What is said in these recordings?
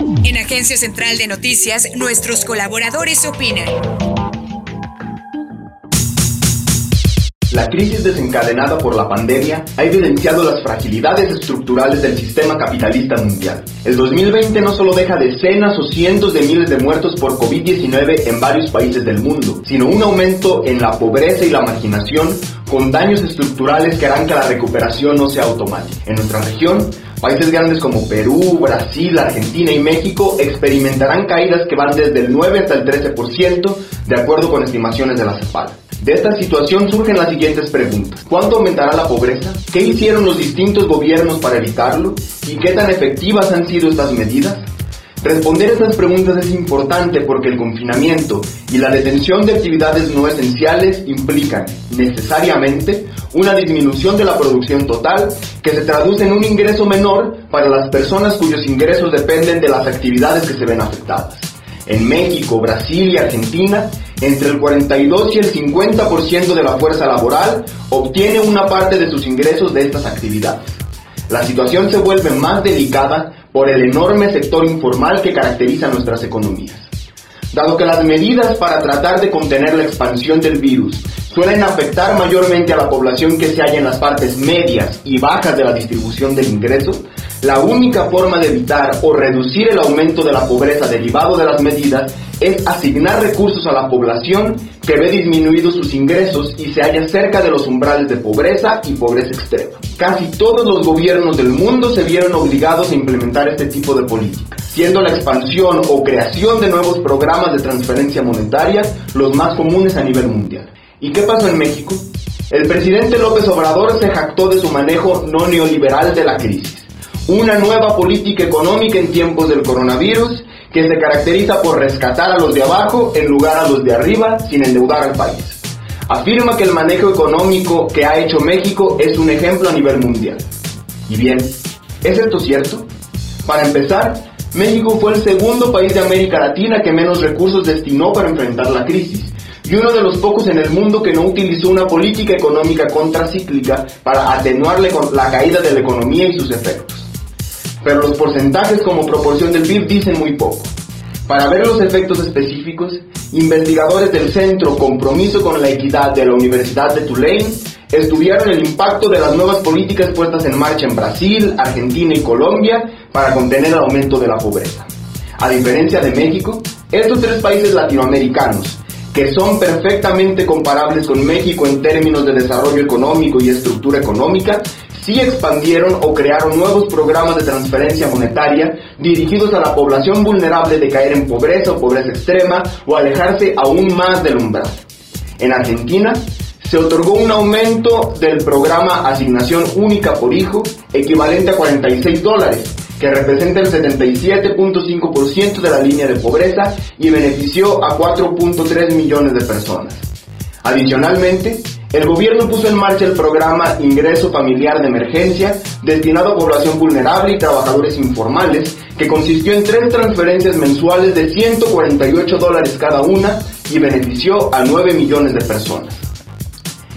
En Agencia Central de Noticias, nuestros colaboradores opinan. La crisis desencadenada por la pandemia ha evidenciado las fragilidades estructurales del sistema capitalista mundial. El 2020 no solo deja decenas o cientos de miles de muertos por COVID-19 en varios países del mundo, sino un aumento en la pobreza y la marginación con daños estructurales que harán que la recuperación no sea automática. En nuestra región, países grandes como Perú, Brasil, Argentina y México experimentarán caídas que van desde el 9 hasta el 13%, de acuerdo con estimaciones de la CEPAL. De esta situación surgen las siguientes preguntas. ¿Cuánto aumentará la pobreza? ¿Qué hicieron los distintos gobiernos para evitarlo? ¿Y qué tan efectivas han sido estas medidas? Responder estas preguntas es importante porque el confinamiento y la detención de actividades no esenciales implican necesariamente una disminución de la producción total que se traduce en un ingreso menor para las personas cuyos ingresos dependen de las actividades que se ven afectadas. En México, Brasil y Argentina, entre el 42 y el 50% de la fuerza laboral obtiene una parte de sus ingresos de estas actividades. La situación se vuelve más delicada por el enorme sector informal que caracteriza nuestras economías. Dado que las medidas para tratar de contener la expansión del virus suelen afectar mayormente a la población que se halla en las partes medias y bajas de la distribución del ingreso, la única forma de evitar o reducir el aumento de la pobreza derivado de las medidas es asignar recursos a la población que ve disminuidos sus ingresos y se halla cerca de los umbrales de pobreza y pobreza extrema. Casi todos los gobiernos del mundo se vieron obligados a implementar este tipo de política, siendo la expansión o creación de nuevos programas de transferencia monetaria los más comunes a nivel mundial. ¿Y qué pasó en México? El presidente López Obrador se jactó de su manejo no neoliberal de la crisis. Una nueva política económica en tiempos del coronavirus que se caracteriza por rescatar a los de abajo en lugar a los de arriba sin endeudar al país. Afirma que el manejo económico que ha hecho México es un ejemplo a nivel mundial. Y bien, ¿es esto cierto? Para empezar, México fue el segundo país de América Latina que menos recursos destinó para enfrentar la crisis y uno de los pocos en el mundo que no utilizó una política económica contracíclica para atenuar la caída de la economía y sus efectos. Pero los porcentajes como proporción del PIB dicen muy poco. Para ver los efectos específicos, investigadores del Centro Compromiso con la Equidad de la Universidad de Tulane estudiaron el impacto de las nuevas políticas puestas en marcha en Brasil, Argentina y Colombia para contener el aumento de la pobreza. A diferencia de México, estos tres países latinoamericanos que son perfectamente comparables con México en términos de desarrollo económico y estructura económica, sí expandieron o crearon nuevos programas de transferencia monetaria dirigidos a la población vulnerable de caer en pobreza o pobreza extrema o alejarse aún más del umbral. En Argentina, se otorgó un aumento del programa Asignación Única por Hijo, equivalente a 46 dólares, que representa el 77.5% de la línea de pobreza y benefició a 4.3 millones de personas. Adicionalmente, el gobierno puso en marcha el programa Ingreso Familiar de Emergencia, destinado a población vulnerable y trabajadores informales, que consistió en tres transferencias mensuales de 148 dólares cada una y benefició a 9 millones de personas.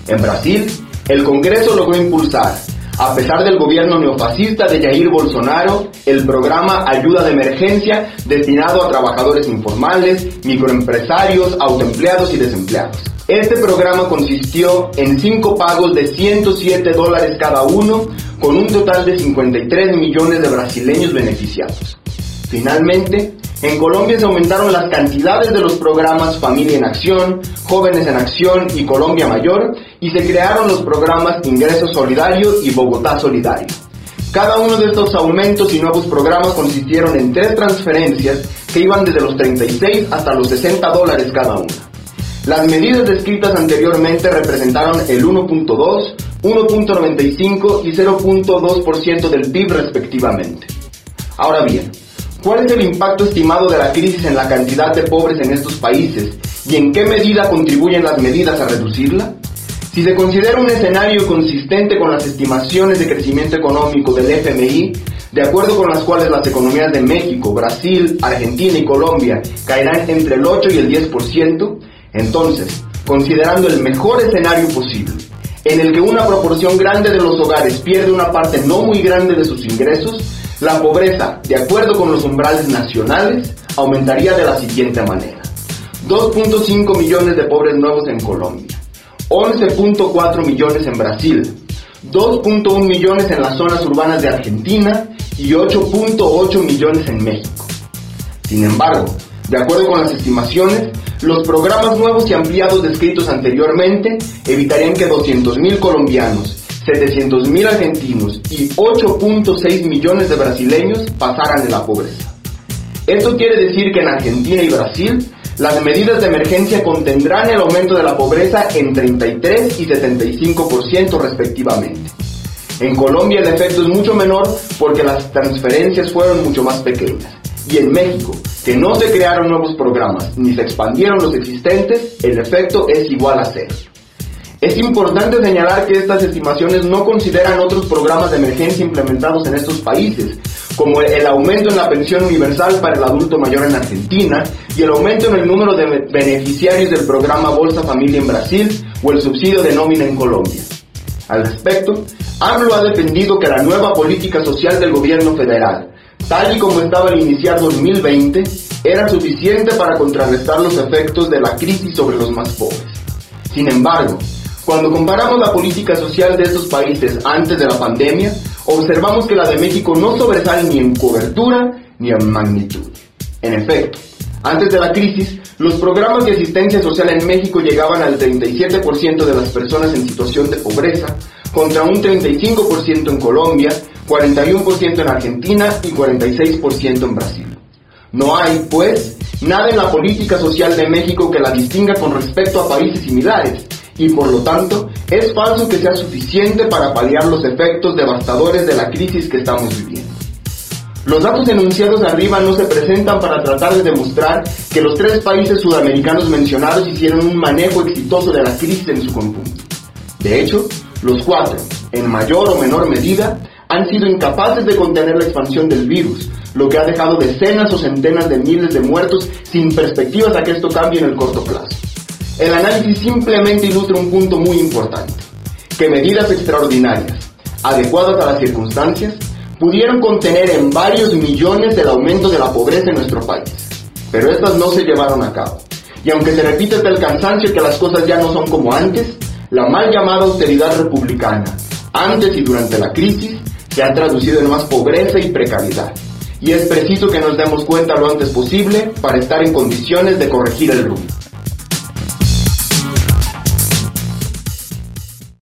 En Brasil, el Congreso logró impulsar a pesar del gobierno neofascista de Jair Bolsonaro, el programa Ayuda de Emergencia destinado a trabajadores informales, microempresarios, autoempleados y desempleados. Este programa consistió en cinco pagos de 107 dólares cada uno, con un total de 53 millones de brasileños beneficiados. Finalmente, en Colombia se aumentaron las cantidades de los programas Familia en Acción, Jóvenes en Acción y Colombia Mayor y se crearon los programas Ingreso Solidario y Bogotá Solidario. Cada uno de estos aumentos y nuevos programas consistieron en tres transferencias que iban desde los 36 hasta los 60 dólares cada una. Las medidas descritas anteriormente representaron el 1.2, 1.95 y 0.2% del PIB respectivamente. Ahora bien, ¿Cuál es el impacto estimado de la crisis en la cantidad de pobres en estos países y en qué medida contribuyen las medidas a reducirla? Si se considera un escenario consistente con las estimaciones de crecimiento económico del FMI, de acuerdo con las cuales las economías de México, Brasil, Argentina y Colombia caerán entre el 8 y el 10%, entonces, considerando el mejor escenario posible, en el que una proporción grande de los hogares pierde una parte no muy grande de sus ingresos, La pobreza, de acuerdo con los umbrales nacionales, aumentaría de la siguiente manera. 2.5 millones de pobres nuevos en Colombia, 11.4 millones en Brasil, 2.1 millones en las zonas urbanas de Argentina y 8.8 millones en México. Sin embargo, de acuerdo con las estimaciones, los programas nuevos y ampliados descritos anteriormente evitarían que 200.000 colombianos, 700.000 argentinos y 8.6 millones de brasileños pasaran de la pobreza. Esto quiere decir que en Argentina y Brasil las medidas de emergencia contendrán el aumento de la pobreza en 33 y 75% respectivamente. En Colombia el efecto es mucho menor porque las transferencias fueron mucho más pequeñas. Y en México, que no se crearon nuevos programas ni se expandieron los existentes, el efecto es igual a cero. Es importante señalar que estas estimaciones no consideran otros programas de emergencia implementados en estos países, como el aumento en la pensión universal para el adulto mayor en Argentina y el aumento en el número de beneficiarios del programa Bolsa Familia en Brasil o el subsidio de nómina en Colombia. Al respecto, AMLO ha defendido que la nueva política social del gobierno federal, tal y como estaba al iniciar 2020, era suficiente para contrarrestar los efectos de la crisis sobre los más pobres. Sin embargo, cuando comparamos la política social de estos países antes de la pandemia, observamos que la de México no sobresale ni en cobertura ni en magnitud. En efecto, antes de la crisis, los programas de asistencia social en México llegaban al 37% de las personas en situación de pobreza, contra un 35% en Colombia, 41% en Argentina y 46% en Brasil. No hay, pues, nada en la política social de México que la distinga con respecto a países similares, y por lo tanto es falso que sea suficiente para paliar los efectos devastadores de la crisis que estamos viviendo. Los datos enunciados arriba no se presentan para tratar de demostrar que los tres países sudamericanos mencionados hicieron un manejo exitoso de la crisis en su conjunto. De hecho, los cuatro, en mayor o menor medida, han sido incapaces de contener la expansión del virus, lo que ha dejado decenas o centenas de miles de muertos sin perspectivas a que esto cambie en el corto plazo. El análisis simplemente ilustra un punto muy importante, que medidas extraordinarias, adecuadas a las circunstancias, pudieron contener en varios millones el aumento de la pobreza en nuestro país, pero estas no se llevaron a cabo. Y aunque se repite hasta el cansancio que las cosas ya no son como antes, la mal llamada austeridad republicana, antes y durante la crisis, se ha traducido en más pobreza y precariedad. Y es preciso que nos demos cuenta lo antes posible para estar en condiciones de corregir el rumbo.